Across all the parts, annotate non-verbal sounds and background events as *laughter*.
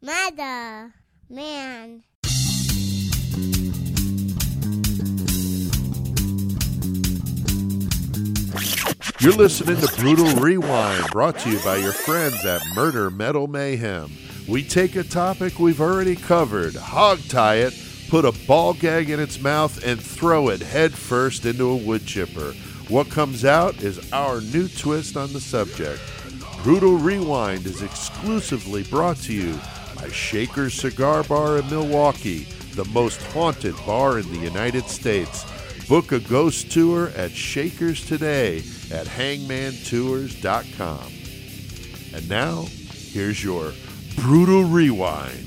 Mother, man. You're listening to Brutal Rewind, brought to you by your friends at Murder Metal Mayhem. We take a topic we've already covered, hog tie it, put a ball gag in its mouth, and throw it head first into a wood chipper. What comes out is our new twist on the subject. Brutal Rewind is exclusively brought to you by Shaker's Cigar Bar in Milwaukee, the most haunted bar in the United States. Book a ghost tour at Shakers today at hangmantours.com. And now, here's your Brutal Rewind.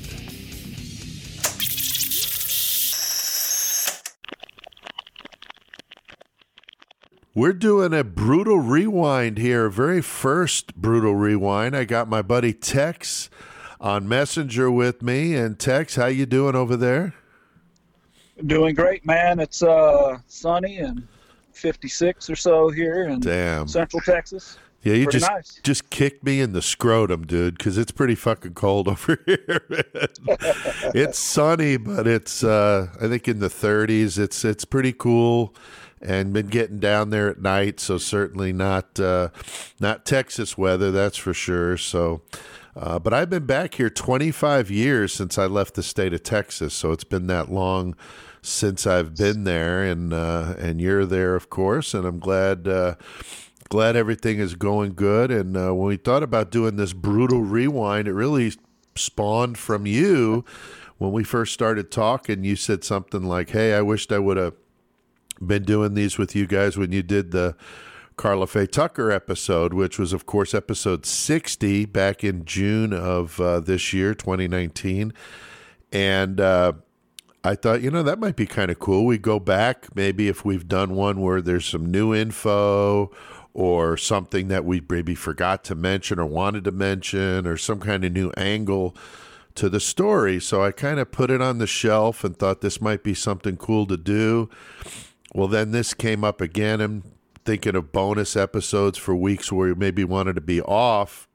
We're doing a brutal rewind here. Very first brutal rewind. I got my buddy Tex on Messenger with me. And Tex, how you doing over there? Doing great, man. It's uh, sunny and 56 or so here in Damn. Central Texas. Yeah, you Pretty just nice. just kicked me in the scrotum, dude, because it's pretty fucking cold *laughs* over here. it's sunny, but it's uh, I think in the 30s. It's it's pretty cool, and been getting down there at night. So certainly not uh, not Texas weather, that's for sure. So. Uh, but I've been back here 25 years since I left the state of Texas, so it's been that long since I've been there, and uh, and you're there, of course, and I'm glad uh, glad everything is going good. And uh, when we thought about doing this brutal rewind, it really spawned from you when we first started talking. You said something like, "Hey, I wished I would have been doing these with you guys when you did the." Karla Faye Tucker episode, which was, of course, episode 60 back in June of uh, this year, 2019. And uh, I thought, you know, that might be kind of cool. We go back, maybe if we've done one where there's some new info or something that we maybe forgot to mention or wanted to mention or some kind of new angle to the story. So I kind of put it on the shelf and thought this might be something cool to do. Well, then this came up again. I'm thinking of bonus episodes for weeks where you maybe wanted to be off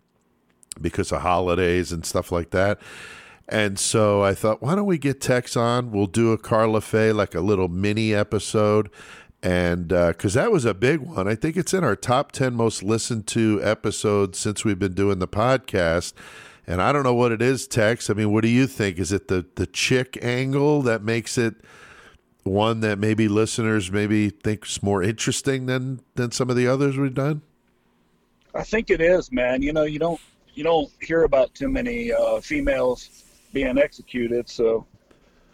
because of holidays and stuff like that. And so I thought, why don't we get Tex on? We'll do a Karla Faye, like a little mini episode. And uh, because that was a big one. I think it's in our top 10 most listened to episodes since we've been doing the podcast. And I don't know what it is, Tex. I mean, what do you think? Is it the, the chick angle that makes it one that maybe listeners maybe think's more interesting than than some of the others we've done? I think it is, man. You know, you don't you don't hear about too many uh, females being executed, so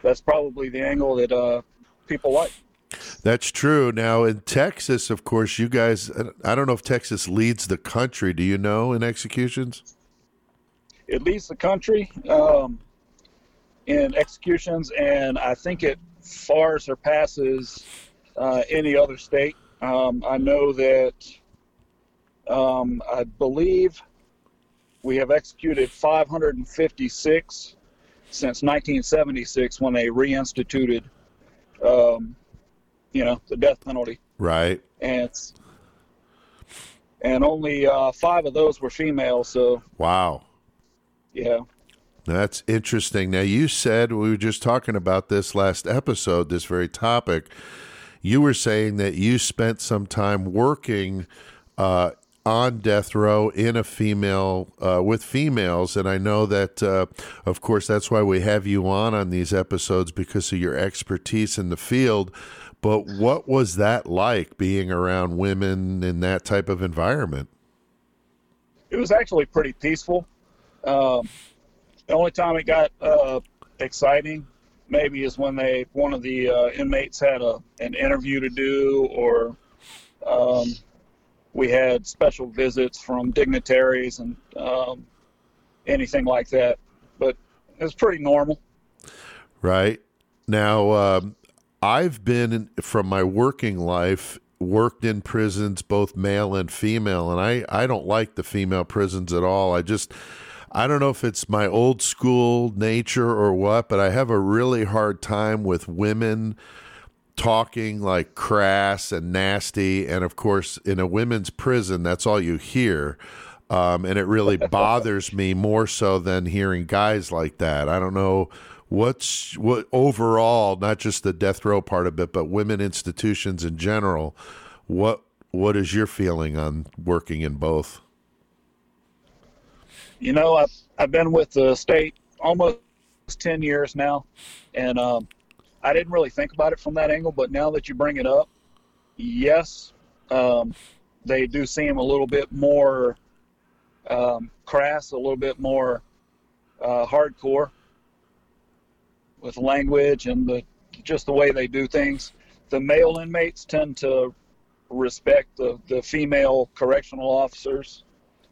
that's probably the angle that uh, people like. That's true. Now in Texas, of course, you guys. I don't know if Texas leads the country. Do you know in executions? It leads the country um, in executions, and I think it far surpasses uh, any other state. Um, I know that um, I believe we have executed 556 since 1976 when they reinstituted, um, you know, the death penalty, Right. and it's, and only uh, five of those were female. So Wow. yeah, That's interesting. Now, you said we were just talking about this last episode, this very topic. You were saying that you spent some time working uh, on death row in a female uh, with females, and I know that, uh, of course, that's why we have you on on these episodes because of your expertise in the field. But what was that like being around women in that type of environment? it was actually pretty peaceful. Um, the only time it got uh, exciting maybe is when they one of the uh, inmates had a an interview to do, or um, we had special visits from dignitaries and um, anything like that. But it was pretty normal. Right. Now, um, I've been, in, from my working life, worked in prisons, both male and female, and I, I don't like the female prisons at all. I just, I don't know if it's my old school nature or what, but I have a really hard time with women talking like crass and nasty. And of course, in a women's prison, that's all you hear. Um, and it really *laughs* bothers me more so than hearing guys like that. I don't know what's what overall, not just the death row part of it, but women institutions in general. What what is your feeling on working in both? You know, I've I've been with the state almost ten years now, and um, I didn't really think about it from that angle. But now that you bring it up, yes, um, they do seem a little bit more um, crass, a little bit more uh, hardcore with language and the just the way they do things. The male inmates tend to respect the, the female correctional officers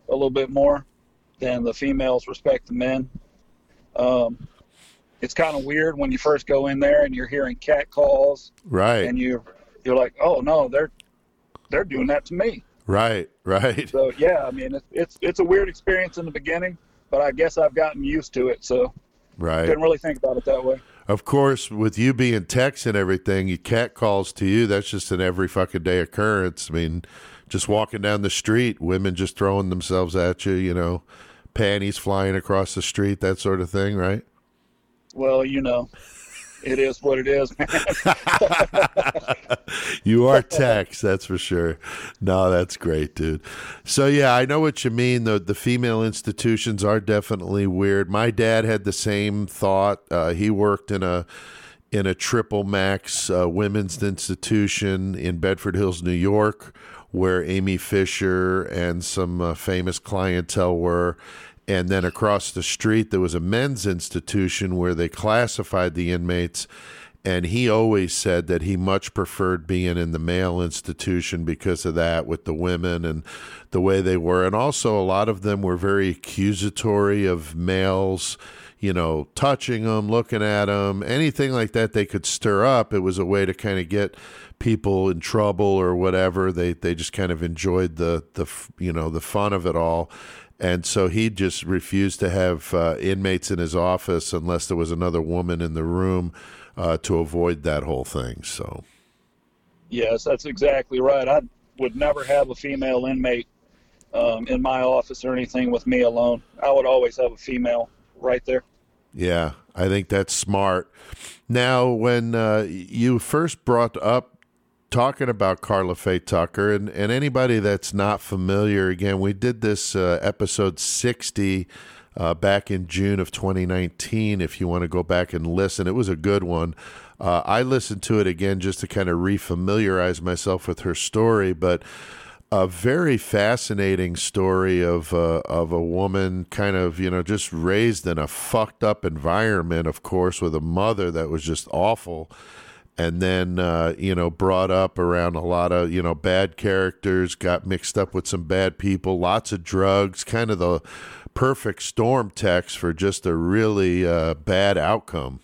a little bit more than the females respect the men. Um, it's kind of weird when you first go in there and you're hearing cat calls, Right. and you you're like, oh no, they're they're doing that to me. right. *laughs* Right. So yeah, I mean, it's it's it's a weird experience in the beginning, but I guess I've gotten used to it. So Right. didn't really think about it that way. Of course, with you being Tex and everything, you cat calls to you. That's just an every fucking day occurrence. I mean, just walking down the street, women just throwing themselves at you, you know, panties flying across the street, that sort of thing, right? Well, you know, it is what it is, *laughs* you are Tex, that's for sure. No, that's great, dude. So yeah, I know what you mean. The the female institutions are definitely weird. My dad had the same thought. Uh, he worked in a in a triple max uh, women's institution in Bedford Hills, New York, where Amy Fisher and some uh, famous clientele were. And then across the street, there was a men's institution where they classified the inmates. And he always said that he much preferred being in the male institution because of that, with the women and the way they were. And also, a lot of them were very accusatory of males, you know, touching them, looking at them, anything like that they could stir up. It was a way to kind of get people in trouble or whatever. They they just kind of enjoyed the the you know the fun of it all. And so he just refused to have uh, inmates in his office unless there was another woman in the room uh, to avoid that whole thing. So, yes, that's exactly right. I would never have a female inmate um, in my office or anything with me alone. I would always have a female right there. Yeah, I think that's smart. Now, when uh, you first brought up talking about Karla Faye Tucker, and, and anybody that's not familiar, again, we did this uh, episode 60 uh, back in June of 2019. If you want to go back and listen, it was a good one. Uh, I listened to it again just to kind of refamiliarize myself with her story, but a very fascinating story of uh, of a woman kind of you know just raised in a fucked up environment, of course, with a mother that was just awful. And then uh, you know brought up around a lot of you know bad characters got mixed up with some bad people lots of drugs kind of the perfect storm text for just a really uh, bad outcome.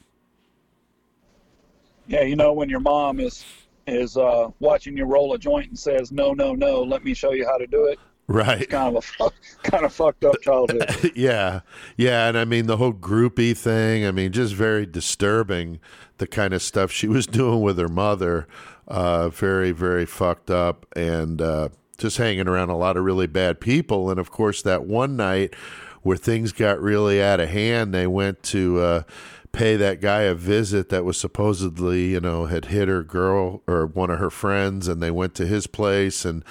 Yeah, you know when your mom is is uh, watching you roll a joint and says, "No, no, no, let me show you how to do it." right Kind of a fuck, *laughs* kind of fucked up childhood. *laughs* yeah yeah and i mean the whole groupie thing i mean just very disturbing the kind of stuff she was *laughs* doing with her mother uh, very very fucked up and uh, just hanging around a lot of really bad people and of course that one night where things got really out of hand they went to uh, pay that guy a visit that was supposedly you know had hit her girl or one of her friends and they went to his place and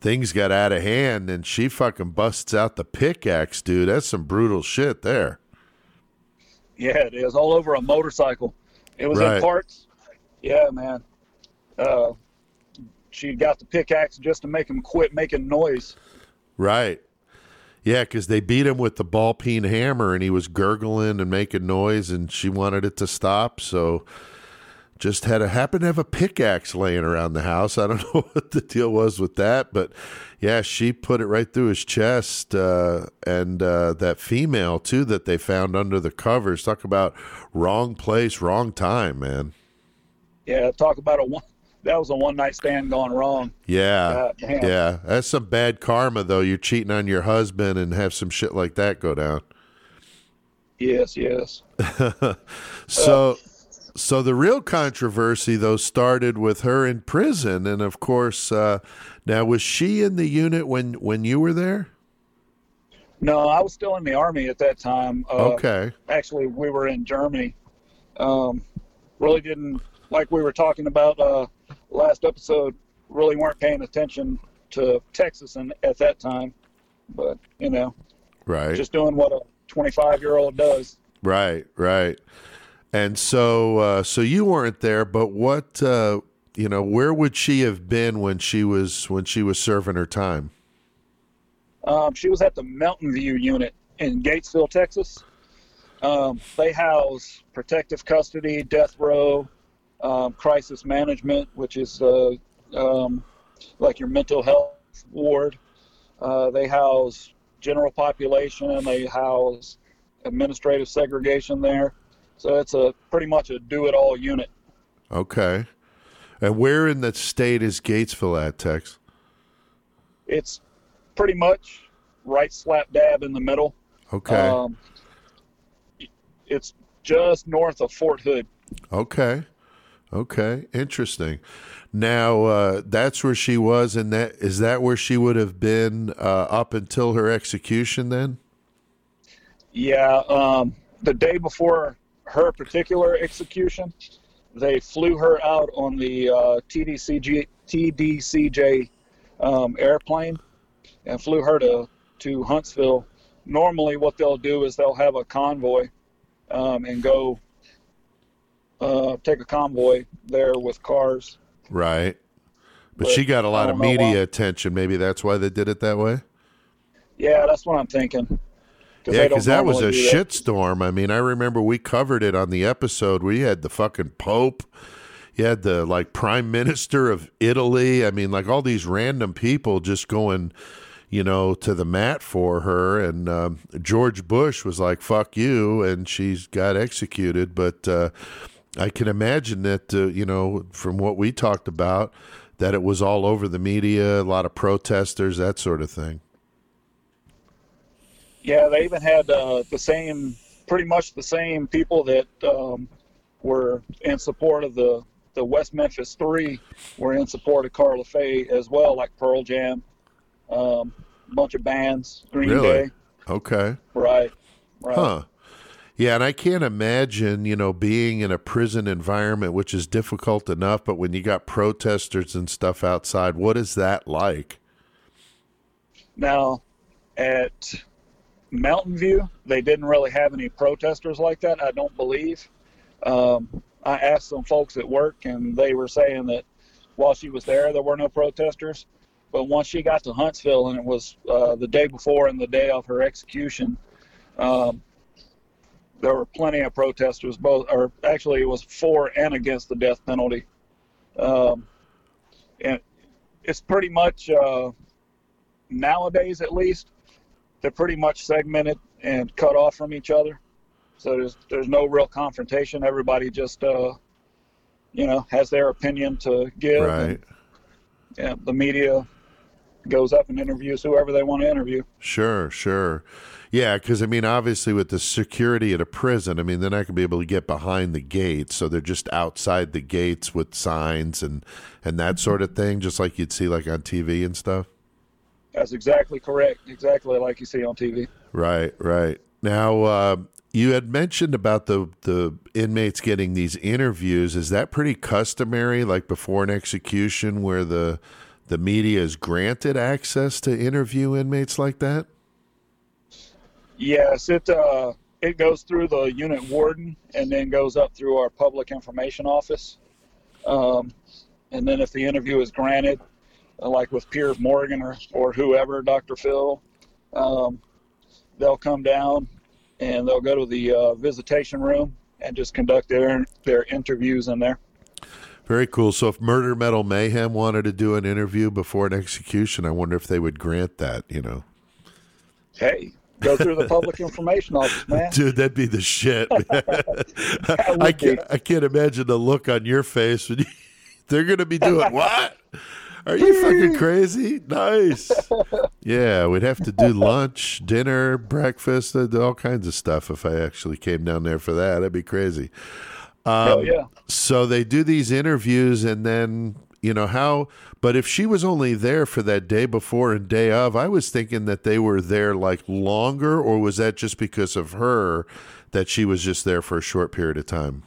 things got out of hand and she fucking busts out the pickaxe dude that's some brutal shit there Yeah, it is all over a motorcycle. It was Right. in parts. Yeah, man. Uh, she got the pickaxe just to make him quit making noise. right yeah because they beat him with the ball peen hammer and he was gurgling and making noise and she wanted it to stop so just had a happen to have a pickaxe laying around the house. I don't *laughs* know what the deal was with that, but yeah, she put it right through his chest. Uh, and uh, that female too that they found under the covers. Talk about wrong place, wrong time, man. Yeah, talk about a one. That was a one night stand gone wrong. Yeah, damn. yeah, that's some bad karma though. You're cheating on your husband and have some shit like that go down. Yes, yes. *laughs* So, so the real controversy though started with her in prison, and of course, uh, now was she in the unit when when you were there? No, I was still in the army at that time. Uh, Okay. Actually, we were in Germany. Um, really didn't like we were talking about uh, last episode. Really weren't paying attention to Texas and at that time, but you know, Right. just doing what a 25 year old does. Right, right. And so, uh, so you weren't there, but what, uh, you know, where would she have been when she was when she was serving her time? Um, she was at the Mountain View unit in Gatesville, Texas. Um, they house protective custody, death row, um, crisis management, which is uh, um, like your mental health ward. Uh, they house general population. and They house administrative segregation there. So it's a pretty much a do-it-all unit. Okay. And where in the state is Gatesville at, Tex? It's pretty much right slap dab in the middle. Okay. Um, it's just north of Fort Hood. okay. Okay. Interesting. Now, uh, that's where she was, and that is that where she would have been uh, up until her execution. Then. Yeah, um, the day before her particular execution, they flew her out on the uh, TDCG, TDCJ um, airplane and flew her to, to Huntsville. Normally, what they'll do is they'll have a convoy um, and go uh, take a convoy there with cars. Right. But, But she got a lot of media attention. Maybe that's why they did it that way. Yeah, that's what I'm thinking. Yeah, because that was a shitstorm. I mean, I remember we covered it on the episode where you had the fucking Pope, you had the like Prime Minister of Italy. I mean, like all these random people just going, you know, to the mat for her. And um, George Bush was like, "Fuck you," and she's got executed. But uh, I can imagine that, uh, you know, from what we talked about, that it was all over the media, a lot of protesters, that sort of thing. Yeah, they even had uh, the same, pretty much the same people that um, were in support of the the West Memphis Three were in support of Karla Faye as well, like Pearl Jam, um, a bunch of bands, Green Really? Day, Okay. right, right. Huh. Yeah, and I can't imagine, you know, being in a prison environment, which is difficult enough, but when you got protesters and stuff outside, what is that like? Now, at Mountain View, they didn't really have any protesters like that. I don't believe. Um, I asked some folks at work, and they were saying that while she was there, there were no protesters. But once she got to Huntsville, and it was uh, the day before and the day of her execution, um, there were plenty of protesters. Both, or actually, it was for and against the death penalty. Um, and it's pretty much uh, nowadays, at least, they're pretty much segmented and cut off from each other. So there's there's no real confrontation. Everybody just uh, you know has their opinion to give. Right. And, yeah, the media goes up and interviews whoever they want to interview. Sure, sure. Yeah, because I mean, obviously, with the security at a prison, I mean, they're not going to be able to get behind the gates, so they're just outside the gates with signs and and that sort of thing, just like you'd see like on TV and stuff. That's exactly correct. Exactly like you see on TV. Right, right. Now, uh, you had mentioned about the the inmates getting these interviews. Is that pretty customary, like before an execution, where the the media is granted access to interview inmates like that? Yes, it uh, it goes through the unit warden and then goes up through our public information office. Um, and then if the interview is granted, uh, like with Piers Morgan or, or whoever, Dr. Phil, um, they'll come down and they'll go to the uh, visitation room and just conduct their their interviews in there. Very cool. So, if Murder Metal Mayhem wanted to do an interview before an execution, I wonder if they would grant that. You know, Hey, go through the public *laughs* information office, man. dude, that'd be the shit. *laughs* *laughs* I can't. I can't imagine the look on your face when you, they're going to be doing what? Are you fucking crazy? Nice. Yeah, we'd have to do lunch, dinner, breakfast, uh, all kinds of stuff if I actually came down there for that. That'd be crazy. Um, yeah. So they do these interviews, and then You know how, but if she was only there for that day before and day of, I was thinking that they were there like longer, or was that just because of her that she was just there for a short period of time?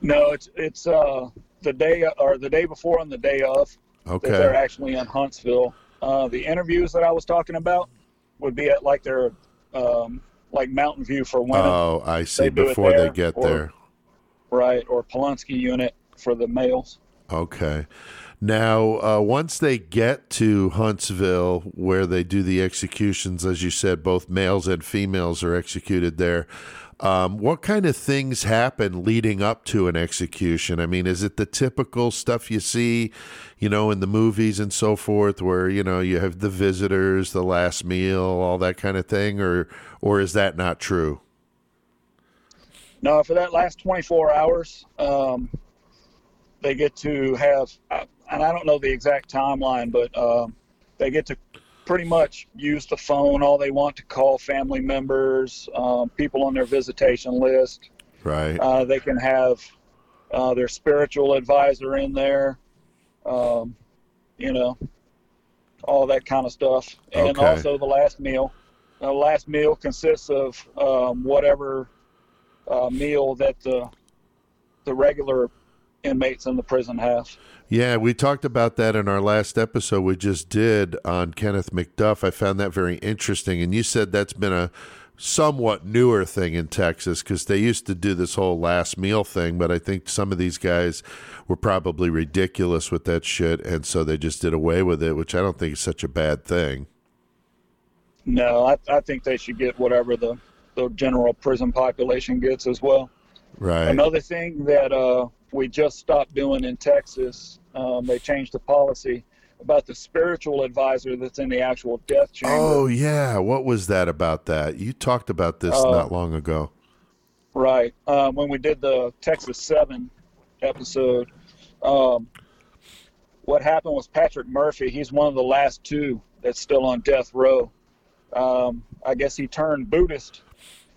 No, it's it's uh, the day or the day before and the day of okay they're actually in Huntsville. Uh, the interviews that I was talking about would be at like their um, like Mountain View for women, Oh, I see. They Before they get or- there. right, or Polunsky unit for the males. Okay. Now, uh, once they get to Huntsville, where they do the executions, as you said, both males and females are executed there. Um, what kind of things happen leading up to an execution? I mean, is it the typical stuff you see, you know, in the movies and so forth, where you know you have the visitors, the last meal, all that kind of thing, or or is that not true? No, for that last 24 hours, um, they get to have, and I don't know the exact timeline, but um, they get to pretty much use the phone all they want to call family members, um, people on their visitation list. Right. Uh, they can have uh, their spiritual advisor in there, um, you know, all that kind of stuff. And Okay. also the last meal. The last meal consists of um, whatever uh, meal that the the regular inmates in the prison have. Yeah, we talked about that in our last episode we just did on Kenneth McDuff. I found that very interesting. And you said that's been a somewhat newer thing in Texas because they used to do this whole last meal thing, but I think some of these guys were probably ridiculous with that shit. And so they just did away with it, which I don't think is such a bad thing. No, I, I think they should get whatever the, the general prison population gets as well. Right. Another thing that uh, we just stopped doing in Texas, um, they changed the policy about the spiritual advisor that's in the actual death chamber. Oh, yeah. What was that about that? You talked about this Uh, not long ago. Right. Um, when we did the Texas 7 episode, um, what happened was Patrick Murphy, he's one of the last two that's still on death row. Um, I guess he turned Buddhist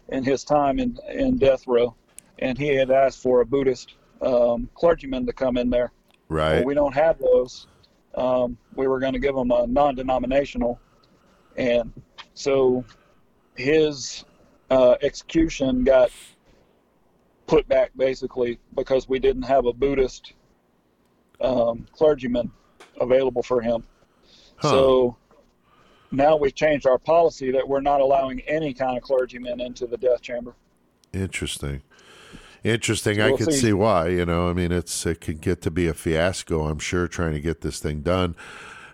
in his time in, in death row, and he had asked for a Buddhist um, clergyman to come in there. Right. Well, we don't have those. Um, we were going to give him a non-denominational, and so his uh, execution got put back basically because we didn't have a Buddhist um, clergyman available for him. Huh. So now we've changed our policy that we're not allowing any kind of clergyman into the death chamber. Interesting. Interesting. So I we'll could see. see why. You know, I mean, it's it can get to be a fiasco. I'm sure trying to get this thing done.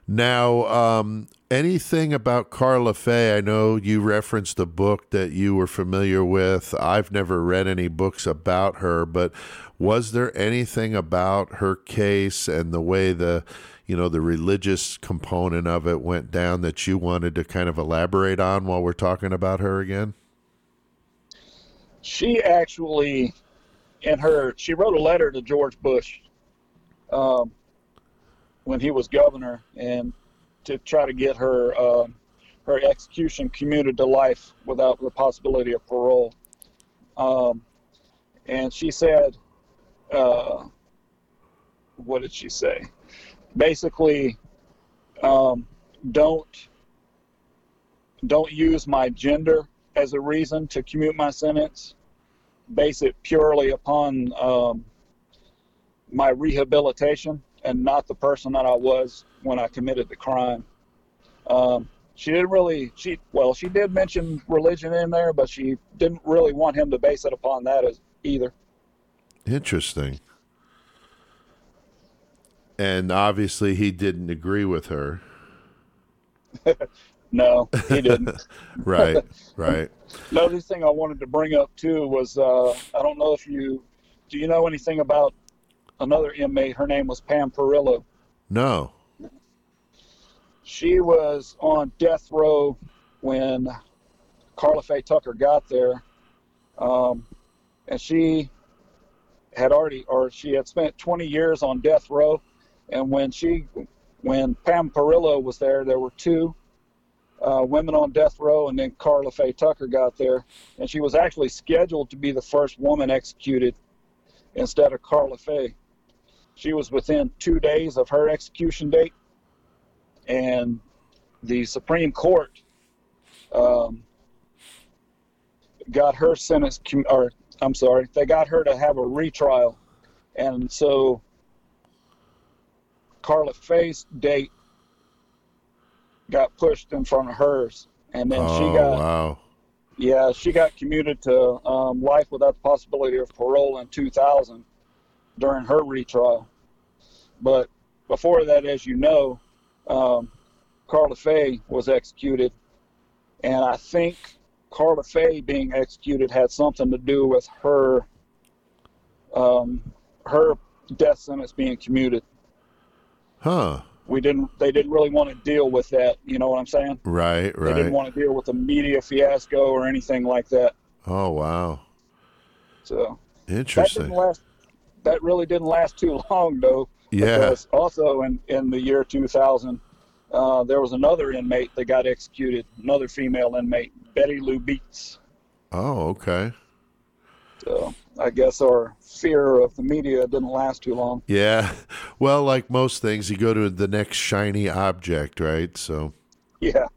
Now, um, anything about Karla Faye? I know you referenced a book that you were familiar with. I've never read any books about her, but was there anything about her case and the way the you know the religious component of it went down that you wanted to kind of elaborate on while we're talking about her again? she actually in her she wrote a letter to george bush um, when he was governor and to try to get her um, her execution commuted to life without the possibility of parole um, and she said uh, what did she say basically um, don't don't use my gender as a reason to commute my sentence. Base it purely upon um, my rehabilitation and not the person that I was when I committed the crime. Um, she didn't really, she well, she did mention religion in there, but she didn't really want him to base it upon that as either. Interesting. And obviously, he didn't agree with her. *laughs* No, he didn't. *laughs* Right, right. Another thing I wanted to bring up too was uh, I don't know if you do you know anything about another inmate. Her name was Pam Perillo. No. She was on death row when Karla Faye Tucker got there, um, and she had already, or she had spent 20 years on death row. And when she, when Pam Perillo was there, there were two uh, women on death row, and then Karla Faye Tucker got there, and she was actually scheduled to be the first woman executed instead of Karla Faye. she was within two days of her execution date, and the Supreme Court um, got her sentence, or I'm sorry, they got her to have a retrial, and so Karla Faye's date got pushed in front of hers, and then oh, she got wow. yeah she got commuted to um, life without the possibility of parole in 2000 during her retrial. But before that, as you know, um, Karla Faye was executed, and I think Karla Faye being executed had something to do with her um, her death sentence being commuted. Huh. We didn't. They didn't really want to deal with that. You know what I'm saying? Right, right. They didn't want to deal with a media fiasco or anything like that. Oh, wow. So that Interesting. didn't last. That really didn't last too long, though. Yeah. Also in, in the year 2000, uh, there was another inmate that got executed, another female inmate, Betty Lou Beets. Oh, okay. So I guess our fear of the media didn't last too long. Yeah. *laughs* Well, like most things, you go to the next shiny object, right? So, Yeah.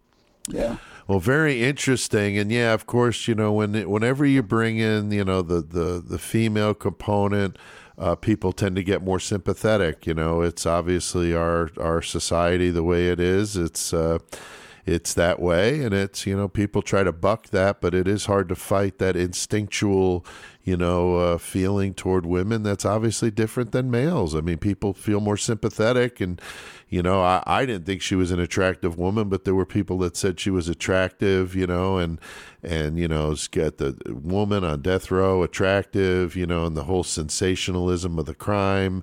Yeah. well, very interesting. And yeah, of course, you know, when whenever you bring in, you know, the the the female component, uh, people tend to get more sympathetic. You know, it's obviously our our society the way it is. It's uh, it's that way, and it's you know people try to buck that, but it is hard to fight that instinctual, you know, uh, feeling toward women. That's obviously different than males. I mean, people feel more sympathetic, and you know, I, I didn't think she was an attractive woman, but there were people that said she was attractive, you know, and and you know, it's the woman on death row attractive, you know, and the whole sensationalism of the crime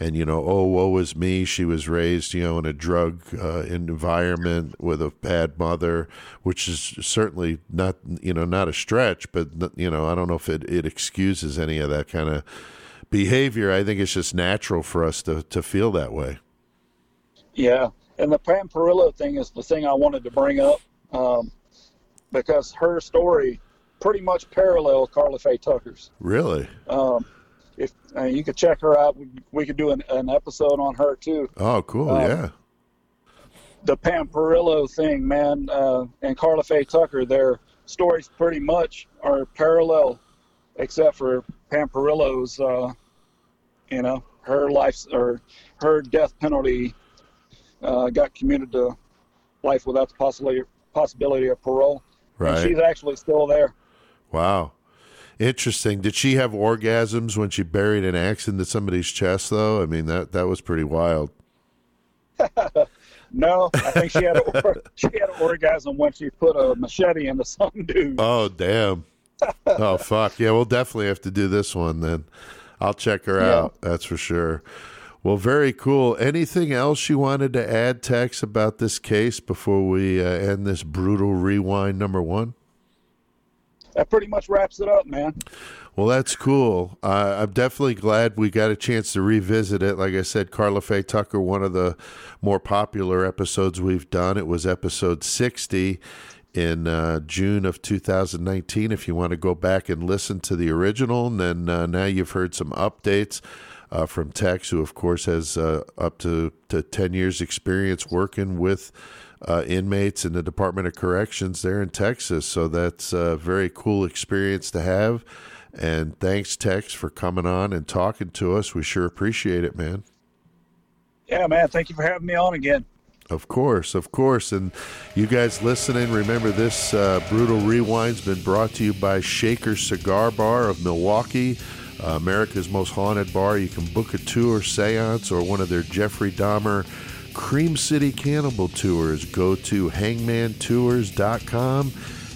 and you know, oh, woe is me. She was raised, you know, in a drug uh, environment with a bad mother, which is certainly not, you know, not a stretch. But you know, I don't know if it, it excuses any of that kind of behavior. I think it's just natural for us to to feel that way. Yeah. And the Pam Perillo thing is the thing I wanted to bring up um, because her story pretty much parallel Karla Faye Tucker's. Really? Um, if uh, you could check her out, we, we could do an, an episode on her too. Oh, cool. Um, yeah. The Pam Perillo thing, man, uh, and Karla Faye Tucker, their stories pretty much are parallel, except for Pam Perillo's, uh, you know, her life or her death penalty uh, got commuted to life without the possibility possibility of parole. And Right. she's actually still there. Wow. Interesting. Did she have orgasms when she buried an axe into somebody's chest, though? I mean, that that was pretty wild. *laughs* No, I think she had a, or- she had an orgasm when she put a machete into some dude. Oh, damn. oh, fuck. Yeah, we'll definitely have to do this one then. I'll check her Yeah. out. That's for sure. Well, very cool. Anything else you wanted to add, Tex, about this case before we uh, end this brutal rewind number one? That pretty much wraps it up, man. Well, that's cool. Uh, I'm definitely glad we got a chance to revisit it. Like I said, Karla Faye Tucker, one of the more popular episodes we've done. It was episode 60 in uh, June of 2019. If you want to go back and listen to the original, and then uh, now you've heard some updates. Uh, from Tex, who of course has uh, up to, to 10 years experience working with uh, inmates in the Department of Corrections there in Texas. So that's a very cool experience to have. And thanks, Tex, for coming on and talking to us. We sure appreciate it, man. Yeah, man. Thank you for having me on again. Of course, of course. And you guys listening, remember this uh, Brutal Rewind's been brought to you by Shaker Cigar Bar of Milwaukee, uh, America's most haunted bar. You can book a tour, seance, or one of their Jeffrey Dahmer Cream City Cannibal tours. Go to hangmantours.com.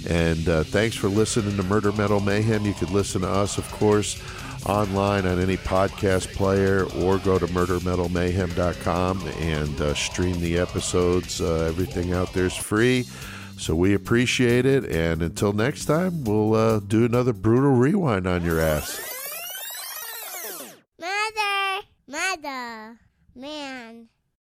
And uh, thanks for listening to Murder Metal Mayhem. You could listen to us, of course, online on any podcast player or go to murdermetalmayhem.com and uh, stream the episodes. Uh, everything out there is free. So we appreciate it. And until next time, we'll uh, do another brutal rewind on your ass. Mother, mother, man.